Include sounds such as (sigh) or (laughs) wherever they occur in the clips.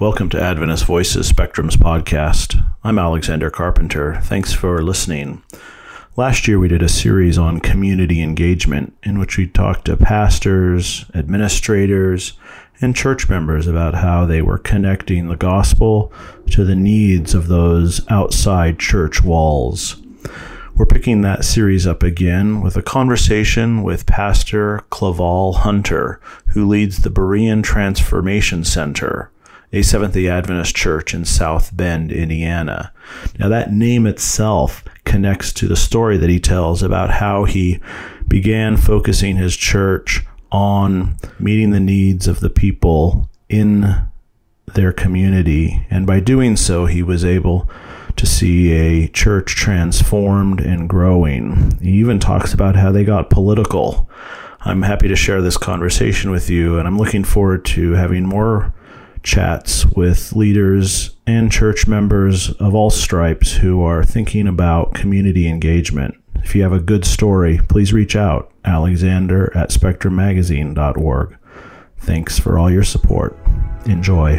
Welcome to Adventist Voices Spectrum's podcast. I'm Alexander Carpenter. Thanks for listening. Last year, we did a series on community engagement in which we talked to pastors, administrators, and church members about how they were connecting the gospel to the needs of those outside church walls. We're picking that series up again with a conversation with Pastor Claval Hunter, who leads the Berean Transformation Center a Seventh day Adventist church in South Bend, Indiana. Now, that name itself connects to the story that he tells about how he began focusing his church on meeting the needs of the people in their community. And by doing so, he was able to see a church transformed and growing. He even talks about how they got political. I'm happy to share this conversation with you, and I'm looking forward to having more chats with leaders and church members of all stripes who are thinking about community engagement. If you have a good story, please reach out, alexander at spectrummagazine.org. Thanks for all your support. Enjoy.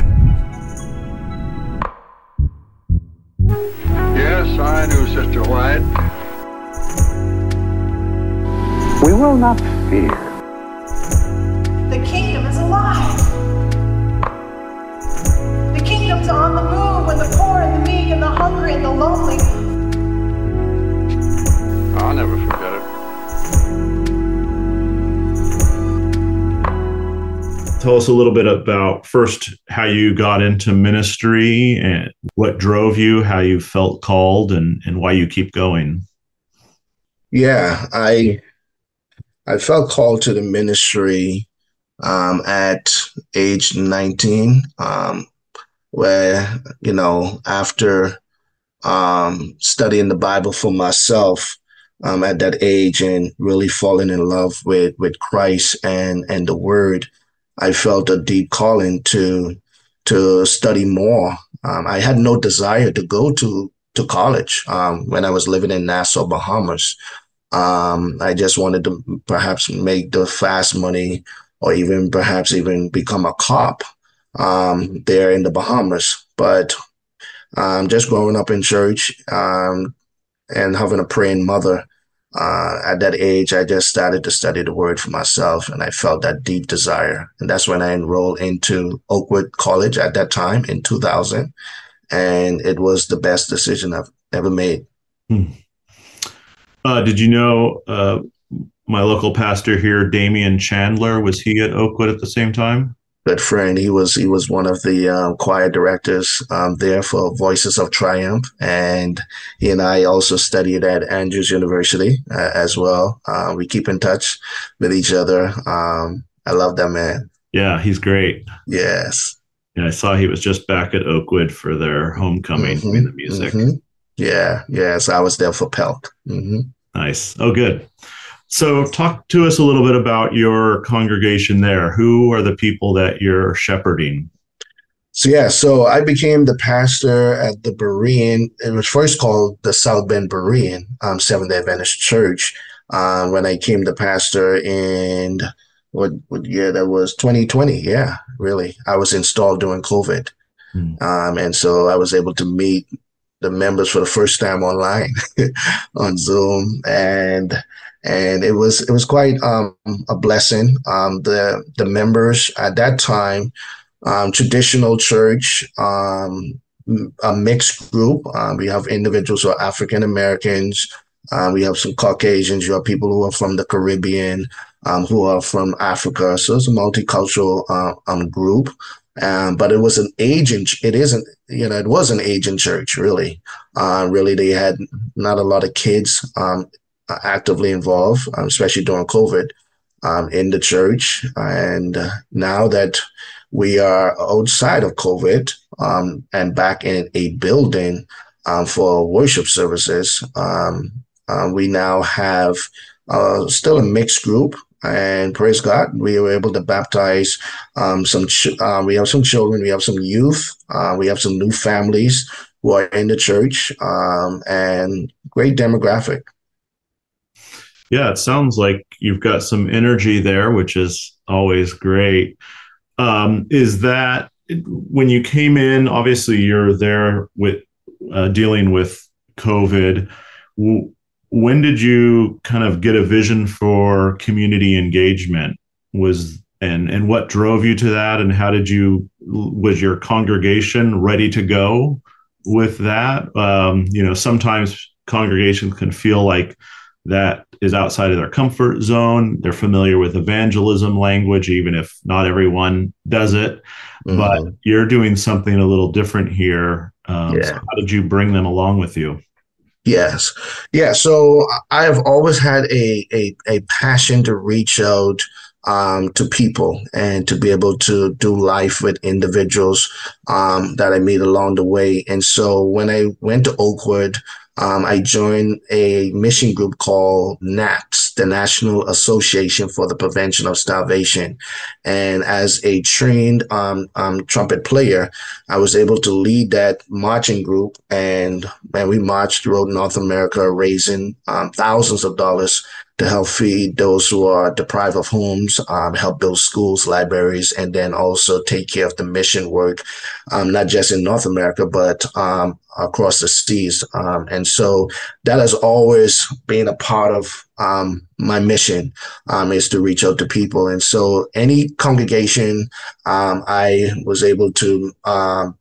Yes, I knew Sister White. We will not fear. The kingdom is alive. The kingdom's on the move with the poor and the meek and the hungry and the lonely. I'll never forget it. Tell us a little bit about first how you got into ministry and what drove you, how you felt called, and, and why you keep going. Yeah, I I felt called to the ministry um, at age 19, um, where, you know, after um, studying the Bible for myself um, at that age and really falling in love with, with Christ and, and the Word, I felt a deep calling to to study more. Um, I had no desire to go to to college um, when I was living in Nassau, Bahamas. Um, I just wanted to perhaps make the fast money, or even perhaps even become a cop um, there in the Bahamas. But um, just growing up in church um, and having a praying mother, uh, at that age, I just started to study the word for myself and I felt that deep desire. And that's when I enrolled into Oakwood College at that time in 2000. And it was the best decision I've ever made. Hmm. Uh, did you know uh, my local pastor here, Damian Chandler, was he at Oakwood at the same time? Good friend. He was he was one of the um, choir directors um, there for Voices of Triumph, and he and I also studied at Andrews University uh, as well. Uh, we keep in touch with each other. Um, I love that man. Yeah, he's great. Yes. Yeah, I saw he was just back at Oakwood for their homecoming mm-hmm, in the music. Mm-hmm. Yeah, yes, I was there for Pelt. Mm-hmm. Nice. Oh, good. So, talk to us a little bit about your congregation there. Who are the people that you're shepherding? So, yeah, so I became the pastor at the Berean. It was first called the South Bend Berean um, Seventh day Adventist Church. Uh, when I came the pastor in what, what year that was 2020. Yeah, really. I was installed during COVID. Hmm. Um, and so I was able to meet the members for the first time online (laughs) on Zoom. And and it was it was quite um, a blessing. Um, the the members at that time, um, traditional church, um, a mixed group. Uh, we have individuals who are African Americans. Uh, we have some Caucasians. You have people who are from the Caribbean, um, who are from Africa. So it's a multicultural uh, um, group. Um, but it was an agent. It isn't, you know, it was an agent church, really. Uh, really, they had not a lot of kids um, actively involved, um, especially during COVID, um, in the church. And now that we are outside of COVID um, and back in a building um, for worship services, um, uh, we now have uh, still a mixed group. And praise God, we were able to baptize um, some. Ch- uh, we have some children, we have some youth, uh, we have some new families who are in the church, and great demographic. Yeah, it sounds like you've got some energy there, which is always great. Um, is that when you came in, obviously you're there with uh, dealing with COVID. When did you kind of get a vision for community engagement? Was and and what drove you to that? And how did you was your congregation ready to go with that? Um, you know, sometimes congregations can feel like that is outside of their comfort zone. They're familiar with evangelism language, even if not everyone does it. Mm-hmm. But you're doing something a little different here. Um, yeah. So how did you bring them along with you? Yes. Yeah. So I have always had a, a, a passion to reach out um, to people and to be able to do life with individuals um, that I meet along the way. And so when I went to Oakwood, um, I joined a mission group called NAPS, the National Association for the Prevention of Starvation. And as a trained um, um, trumpet player, I was able to lead that marching group. And, and we marched throughout North America, raising um, thousands of dollars to help feed those who are deprived of homes, um, help build schools, libraries, and then also take care of the mission work, um, not just in North America, but um, across the seas. Um, and so that has always been a part of um, my mission um, is to reach out to people. And so any congregation I was able to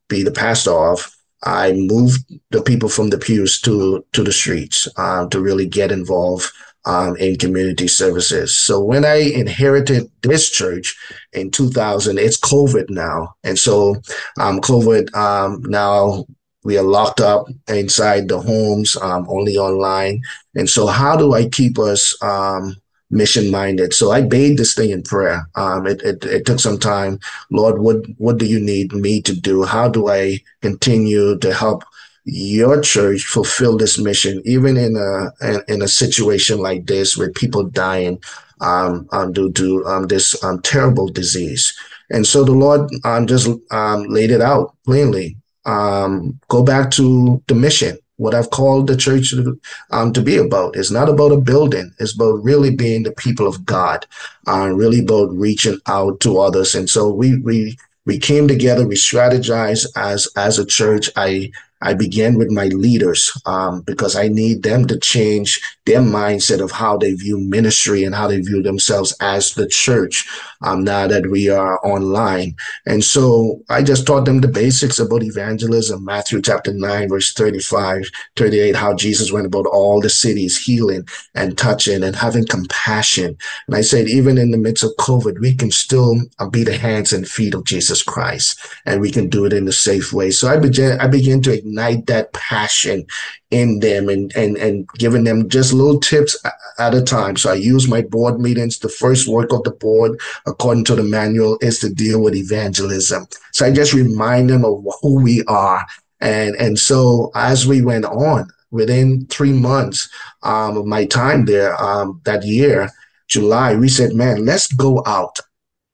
be the pastor of, I moved the people from the pews to to the streets uh, to really get involved um, in community services. So when I inherited this church in 2000, it's COVID now. And so um, COVID um, now we are locked up inside the homes, um, only online. And so how do I keep us um, mission minded? So I bathed this thing in prayer. Um, it, it, it took some time. Lord, what, what do you need me to do? How do I continue to help your church fulfill this mission, even in a in a situation like this with people dying um, um, due to um, this um, terrible disease. And so the Lord um, just um, laid it out plainly. Um, go back to the mission. What I've called the church to, um, to be about. It's not about a building. It's about really being the people of God, uh, really about reaching out to others. And so we we we came together. We strategized as as a church. I I began with my leaders um, because I need them to change their mindset of how they view ministry and how they view themselves as the church um, now that we are online. And so I just taught them the basics about evangelism, Matthew chapter 9, verse 35, 38, how Jesus went about all the cities healing and touching and having compassion. And I said, even in the midst of COVID, we can still uh, be the hands and feet of Jesus Christ and we can do it in a safe way. So I began, I began to ignite that passion in them and, and, and giving them just little tips at a time. So I use my board meetings. The first work of the board, according to the manual, is to deal with evangelism. So I just remind them of who we are. And, and so as we went on, within three months um, of my time there um, that year, July, we said, man, let's go out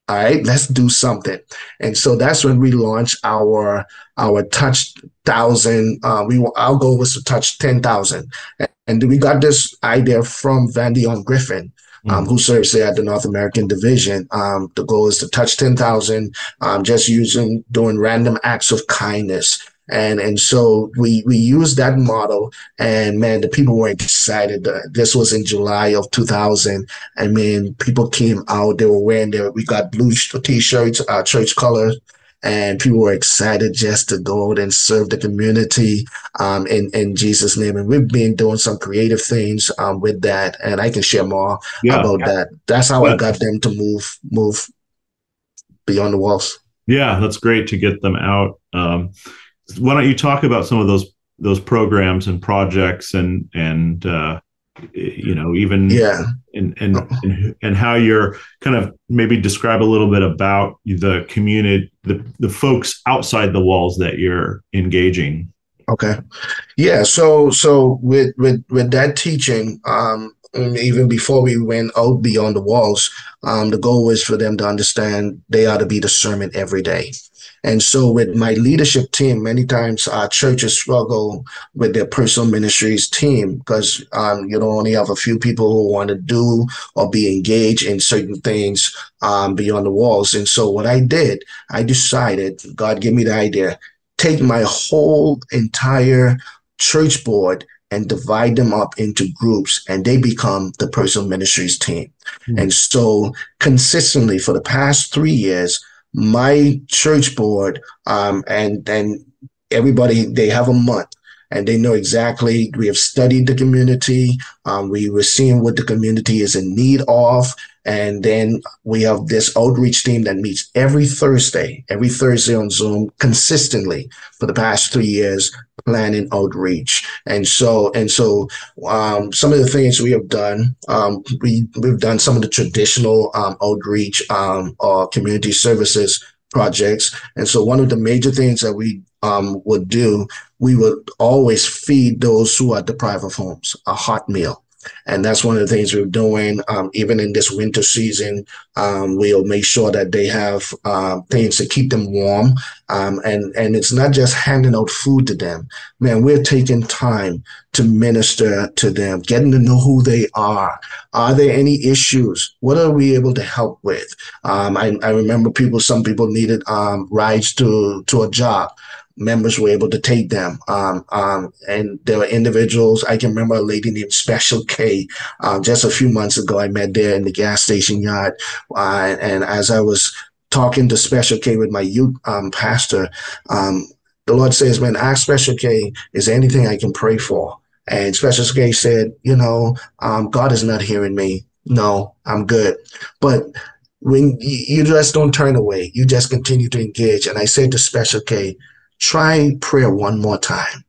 all right, let's do something. And so that's when we launched our our touch thousand. Uh, we our goal was to touch ten thousand, and we got this idea from Vandeon Griffin. Um, mm. who serves there at the North American division. Um, the goal is to touch 10,000, um, just using, doing random acts of kindness. And, and so we, we used that model and man, the people were excited. This was in July of 2000. I mean, people came out, they were wearing their, we got blue t-shirts, uh, church colors and people were excited just to go out and serve the community um, in, in Jesus' name. And we've been doing some creative things um, with that, and I can share more yeah, about yeah. that. That's how I got them to move move beyond the walls. Yeah, that's great to get them out. Um, why don't you talk about some of those those programs and projects and and uh, you know even yeah and, and and and how you're kind of maybe describe a little bit about the community the the folks outside the walls that you're engaging. Okay. Yeah so so with with with that teaching um even before we went out beyond the walls um the goal was for them to understand they ought to be the sermon every day And so with my leadership team, many times our churches struggle with their personal ministries team because um, you don't only have a few people who want to do or be engaged in certain things um, beyond the walls. And so what I did, I decided, God gave me the idea, take my whole entire church board and divide them up into groups and they become the personal ministries team. Mm-hmm. And so consistently for the past three years, my church board um, and and everybody they have a month and they know exactly we have studied the community um, we were seeing what the community is in need of and then we have this outreach team that meets every Thursday, every Thursday on Zoom consistently for the past three years, planning outreach. And so, and so, um, some of the things we have done, um, we, we've done some of the traditional, um, outreach, um, or community services projects. And so one of the major things that we, um, would do, we would always feed those who are deprived of homes a hot meal. And that's one of the things we're doing. Um, even in this winter season, um, we'll make sure that they have uh, things to keep them warm. Um, and, and it's not just handing out food to them. Man, we're taking time to minister to them, getting to know who they are. Are there any issues? What are we able to help with? Um, I, I remember people, some people needed um, rides to, to a job members were able to take them. Um, um, and there were individuals, I can remember a lady named Special K, uh, just a few months ago, I met there in the gas station yard. Uh, and as I was talking to Special K with my youth um, pastor, um, the Lord says, man, ask Special K, is there anything I can pray for? And Special K said, you know, um, God is not hearing me. No, I'm good. But when you just don't turn away, you just continue to engage. And I said to Special K, try prayer one more time.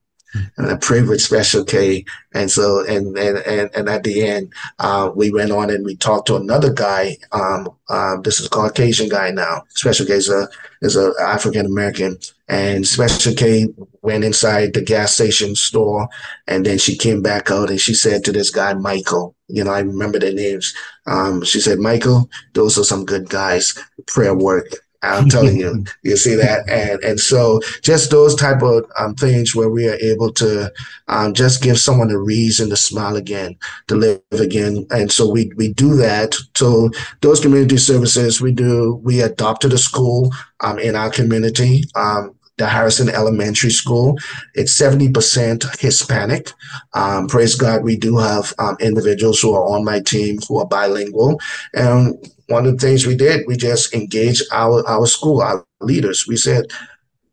And I prayed with Special K. And so, and, and, and, and at the end, uh, we went on and we talked to another guy. Um, uh, this is a Caucasian guy now. Special K is a, is a African American. And Special K went inside the gas station store and then she came back out and she said to this guy, Michael, you know, I remember their names. Um, she said, Michael, those are some good guys. Prayer work. I'm telling you, (laughs) you see that, and and so just those type of um, things where we are able to um, just give someone a reason to smile again, to live again, and so we we do that. So those community services we do, we adopted a school um, in our community. Um, the Harrison Elementary School. It's 70% Hispanic. Um, praise God, we do have um, individuals who are on my team who are bilingual. And one of the things we did, we just engaged our, our school, our leaders. We said,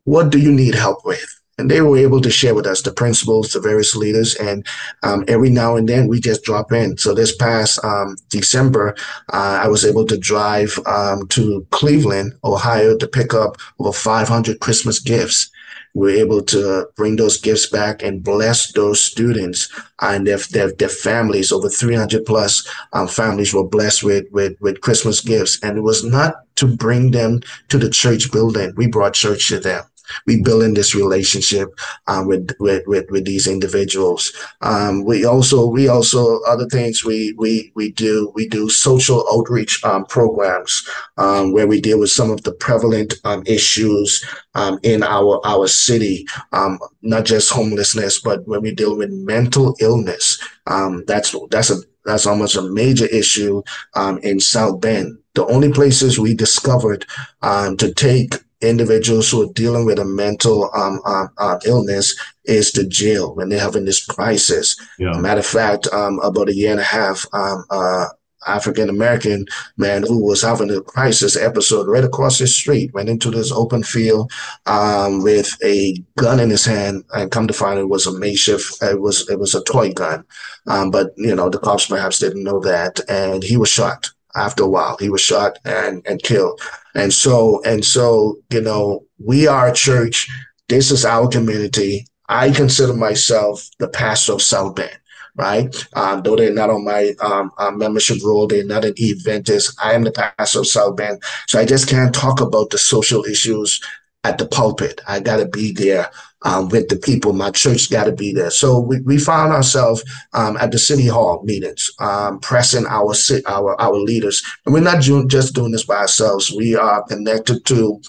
what do you need help with? And they were able to share with us the principals, the various leaders, and um, every now and then we just drop in. So this past um, December, uh, I was able to drive um, to Cleveland, Ohio, to pick up over 500 Christmas gifts were able to bring those gifts back and bless those students and their, their, their families. Over 300 plus um, families were blessed with, with, with Christmas gifts. And it was not to bring them to the church building. We brought church to them we build in this relationship um, with, with, with with these individuals. Um, we also we also other things we we we do we do social outreach um, programs um, where we deal with some of the prevalent um, issues um, in our our city, not just homelessness, but when we deal with mental illness. that's that's a that's almost a major issue in South Bend. The only places we discovered um, to take individuals who are dealing with a mental um, um, uh, illness is the jail when they're having this crisis. Yeah. Matter of fact, um, about a year and a half, um, uh, African American man who was having a crisis episode right across the street went into this open field um, with a gun in his hand, and come to find it was a makeshift. It was it was a toy gun, um, but you know the cops perhaps didn't know that, and he was shot after a while. He was shot and, and killed. And so, and so, you know, we are a church. This is our community. I consider myself the pastor of South Bend, right? Um, though they're not on my um, uh, membership roll, they're not an Adventist. I am the pastor of South Bend. So I just can't talk about the social issues at the pulpit. I got to be there um, with the people. My church got to be there. So we, we found ourselves um, at the city hall meetings, um, pressing our our our leaders, and we're not just doing this by ourselves. We are connected to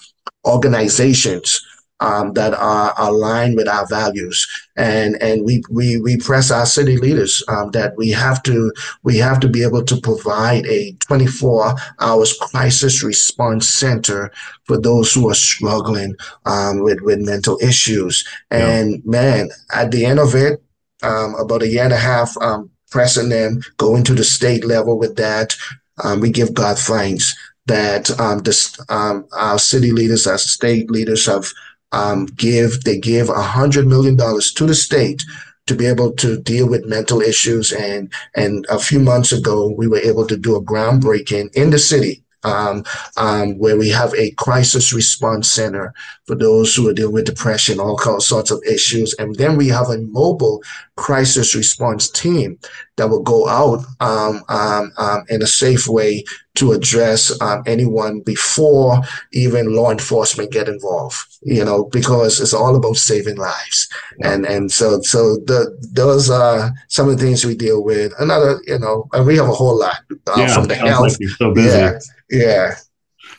organizations um, that are aligned with our values. And and we we we press our city leaders um, that we have to we have to be able to provide a 24 hours crisis response center for those who are struggling um, with with mental issues. And yeah. man, at the end of it, um, about a year and a half, um, pressing them, going to the state level with that. Um, we give God thanks that um, this, um, our city leaders, our state leaders have um, give they give a hundred million dollars to the state to be able to deal with mental issues and and a few months ago we were able to do a groundbreaking in the city um, um, where we have a crisis response center for those who are dealing with depression, all sorts of issues. And then we have a mobile crisis response team that will go out um, um, um in a safe way to address um, anyone before even law enforcement get involved. You know, because it's all about saving lives, yeah. and and so so the those are some of the things we deal with. Another, you know, and we have a whole lot uh, yeah, from the health. Like so yeah, yeah.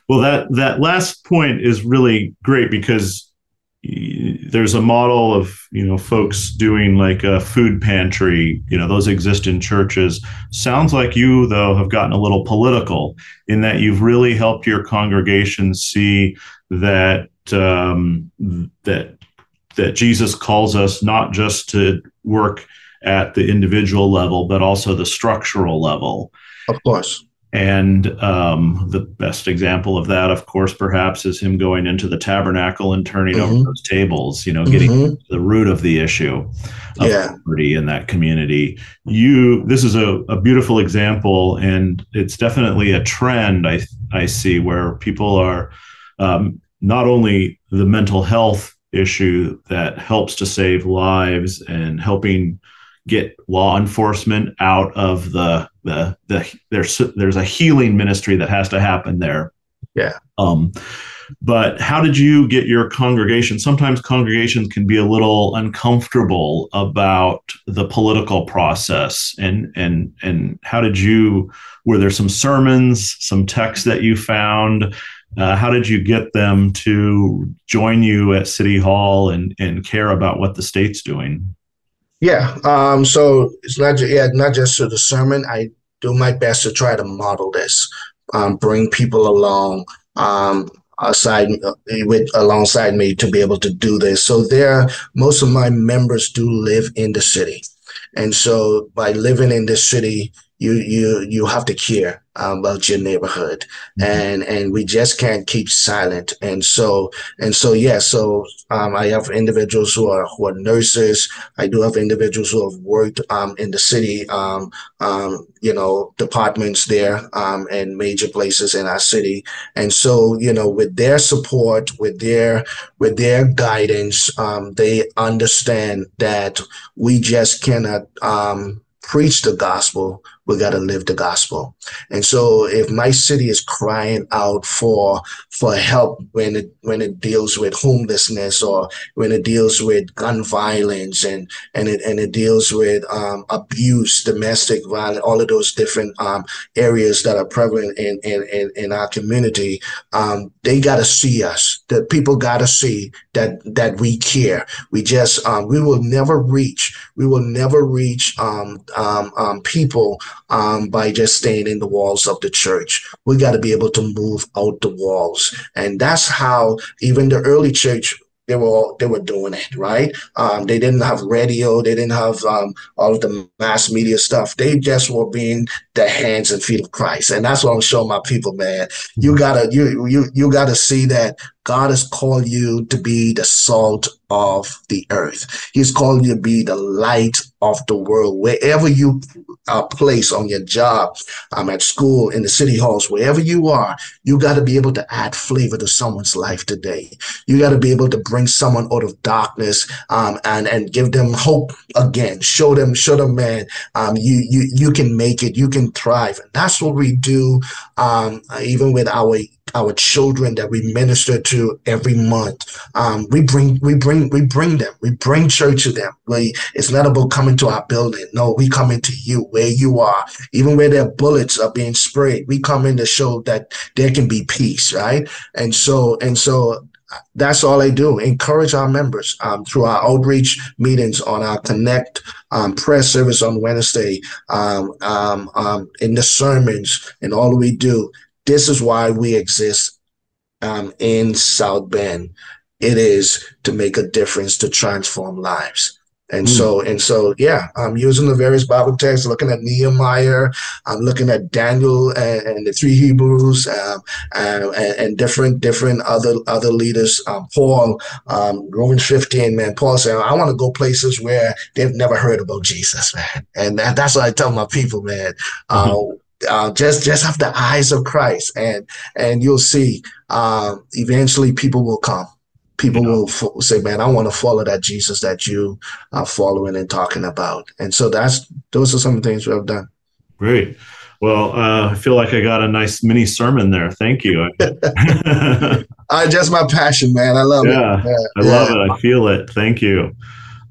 Well, that that last point is really great because there's a model of you know folks doing like a food pantry you know those exist in churches. Sounds like you though have gotten a little political in that you've really helped your congregation see that um, that that jesus calls us not just to work at the individual level but also the structural level. Of course and um, the best example of that, of course, perhaps, is him going into the tabernacle and turning mm-hmm. over those tables, you know, getting mm-hmm. to the root of the issue of yeah. poverty in that community. You, this is a, a beautiful example, and it's definitely a trend I, I see where people are um, not only the mental health issue that helps to save lives and helping get law enforcement out of the the the there's there's a healing ministry that has to happen there. Yeah. Um, but how did you get your congregation? Sometimes congregations can be a little uncomfortable about the political process, and and and how did you? Were there some sermons, some texts that you found? Uh, how did you get them to join you at City Hall and and care about what the state's doing? Yeah. Um, so it's not just, yeah, not just the sermon. I do my best to try to model this, um, bring people along, um, aside uh, with alongside me to be able to do this. So there, most of my members do live in the city. And so by living in the city, you you you have to care about your neighborhood. Mm-hmm. and and we just can't keep silent. And so and so yeah so um, i have individuals who are who are nurses. I do have individuals who have worked um, in the city um, um you know departments there um, and major places in our city. And so you know with their support with their with their guidance um, they understand that we just cannot preach the gospel we got to live the gospel. And so if my city is crying out for for help when it when it deals with homelessness or when it deals with gun violence and and it and it deals with um, abuse, domestic violence, all of those different um, areas that are prevalent in in in, our community, um, they got to see us. The people got to see that that we care. We just um, we will never reach. We will never reach um, um, people um, by just staying in the walls of the church. We got to be able to move out the walls. And that's how even the early church they were all, they were doing it right. Um, they didn't have radio, they didn't have um, all of the mass media stuff. They just were being the hands and feet of Christ, and that's what I'm showing my people, man. You gotta you you you gotta see that God has called you to be the salt of the earth. He's called you to be the light of the world. Wherever you are placed on your job, I'm at school, in the city halls, wherever you are, you got to be able to add flavor to someone's life today. You got to be able to bring someone out of darkness um, and and give them hope again. Show them, show them, man, um, you you you can make it. You can thrive. And that's what we do, um, even with our our children that we minister to every month. Um, we bring, we bring, we bring them. We bring church to them. We, it's not about coming to our building. No, we come into you where you are, even where their bullets are being sprayed. We come in to show that there can be peace, right? And so, and so that's all I do. Encourage our members um, through our outreach meetings on our Connect um, prayer service on Wednesday, um, um, um, in the sermons, and all we do. This is why we exist um, in South Bend. It is to make a difference to transform lives. And Mm. so, and so, yeah, I'm using the various Bible texts, looking at Nehemiah, I'm looking at Daniel and, and the three Hebrews, um, and, and, and different, different other, other leaders. Um, Paul, um, Romans 15, man, Paul said, I want to go places where they've never heard about Jesus, man. And that, that's what I tell my people, man. Uh, uh, just, just have the eyes of Christ and, and you'll see, um, eventually people will come. People Yeah. will fo- say, man, I want to follow that Jesus that you are following and talking about. And so that's, those are some things we have done. Great. Well, uh, I feel like I got a nice mini sermon there. Thank you. (laughs) (laughs) Uh, just my passion, man. I love Yeah, it. Yeah, I love it. I feel it. Thank you.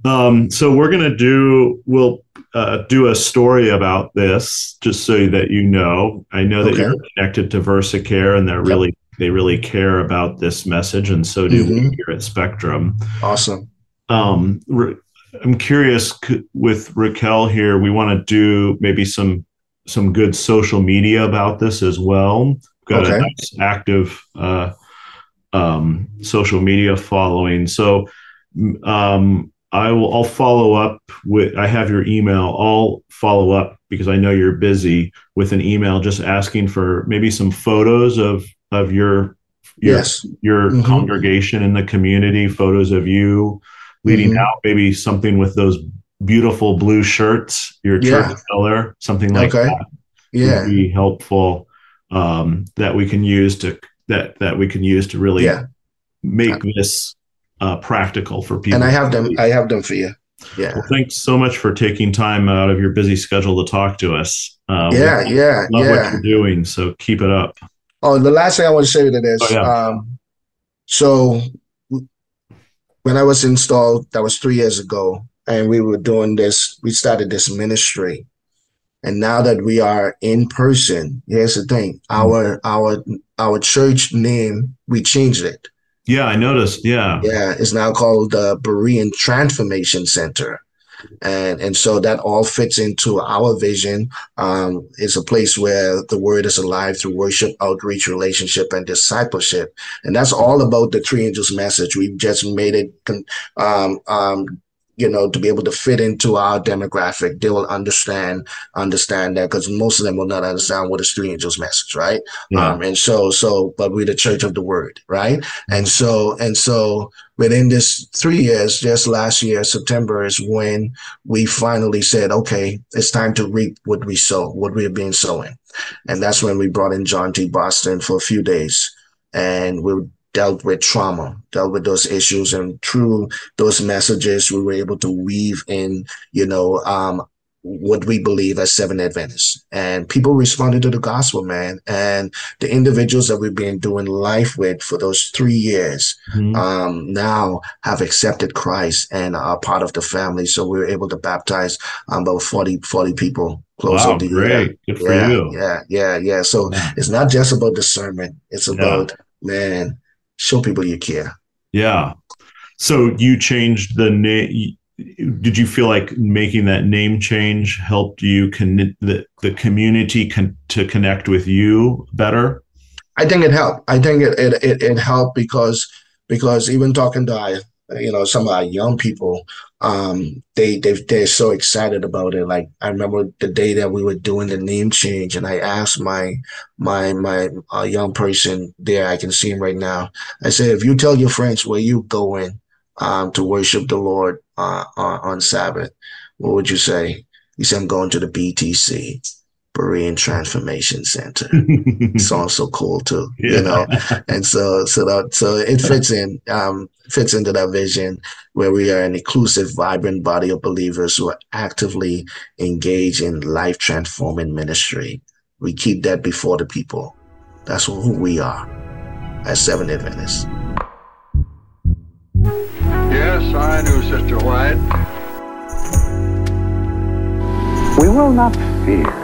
Um, so we're gonna do. We'll uh, do a story about this, just so that you know. I know that Okay. you're connected to VersaCare, and they're Yep. really they really care about this message, and so do we Mhm. here at Spectrum. Awesome. Um, I'm curious with Raquel here. We want to do maybe some some good social media about this as well. We've got a nice active uh, um, social media following. So um, I will. I'll follow up with. I have your email. I'll follow up because I know you're busy with an email, just asking for maybe some photos of of your your Yes. your Mhm. congregation in the community, photos of you leading Mhm. out, maybe something with those beautiful blue shirts, your church Yeah. color, something like Okay. that Yeah. be helpful. Um, that we can use to that that we can use to really Yeah. make this uh, practical for people. And I have them. I have them for you. Yeah. Well, thanks so much for taking time out of your busy schedule to talk to us. Uh, Yeah. Yeah. love what you're doing, so keep it up. Oh, the last thing I want to say to this. Oh, yeah. Um, so when I was installed, that was three years ago, and we were doing this, we started this ministry. And now that we are in person, here's the thing. Our our our church name, we changed it. Yeah, I noticed. Yeah. Yeah, it's now called the Berean Transformation Center. And and so that all fits into our vision. Um, it's a place where the word is alive through worship, outreach, relationship, and discipleship. And that's all about the three angels message. We've just made it um, um, you know, to be able to fit into our demographic. They will understand, understand that because most of them will not understand what is three angels message, right? Yeah. Um, and so, so, but we're the church of the word, right? And so, and so within this three years, just last year, September is when we finally said, okay, it's time to reap what we sow, what we have been sowing. And that's when we brought in John T. Boston for a few days and we dealt with trauma, dealt with those issues. And through those messages, we were able to weave in, you know, um, what we believe as seven Adventists. And people responded to the gospel, man. And the individuals that we've been doing life with for those three years, Mhm. um, now have accepted Christ and are part of the family. So we were able to baptize um, about 40, 40 people close Wow, the year. great. Good for yeah, you. Yeah, yeah, yeah. So it's not just about discernment. It's about, man, show people you care. Yeah. So you changed the name. Did you feel like making that name change helped you con- the the community con- to connect with you better? I think it helped. I think it it it, it helped because because even talking to you know some of our young people, um, they they they're so excited about it. Like I remember the day that we were doing the name change, and I asked my my my uh, young person there, I can see him right now. I said, if you tell your friends where you going um, to worship the Lord uh, on, on Sabbath, what would you say? He said, I'm going to the BTC, Berean Transformation Center (laughs) it's also cool too, you know. And so, so that, so it fits in, um, fits into that vision where we are an inclusive, vibrant body of believers who are actively engaged in life transforming ministry. We keep that before the people. That's who we are at Seven Adventists. Yes, I knew Sister White. We will not fear.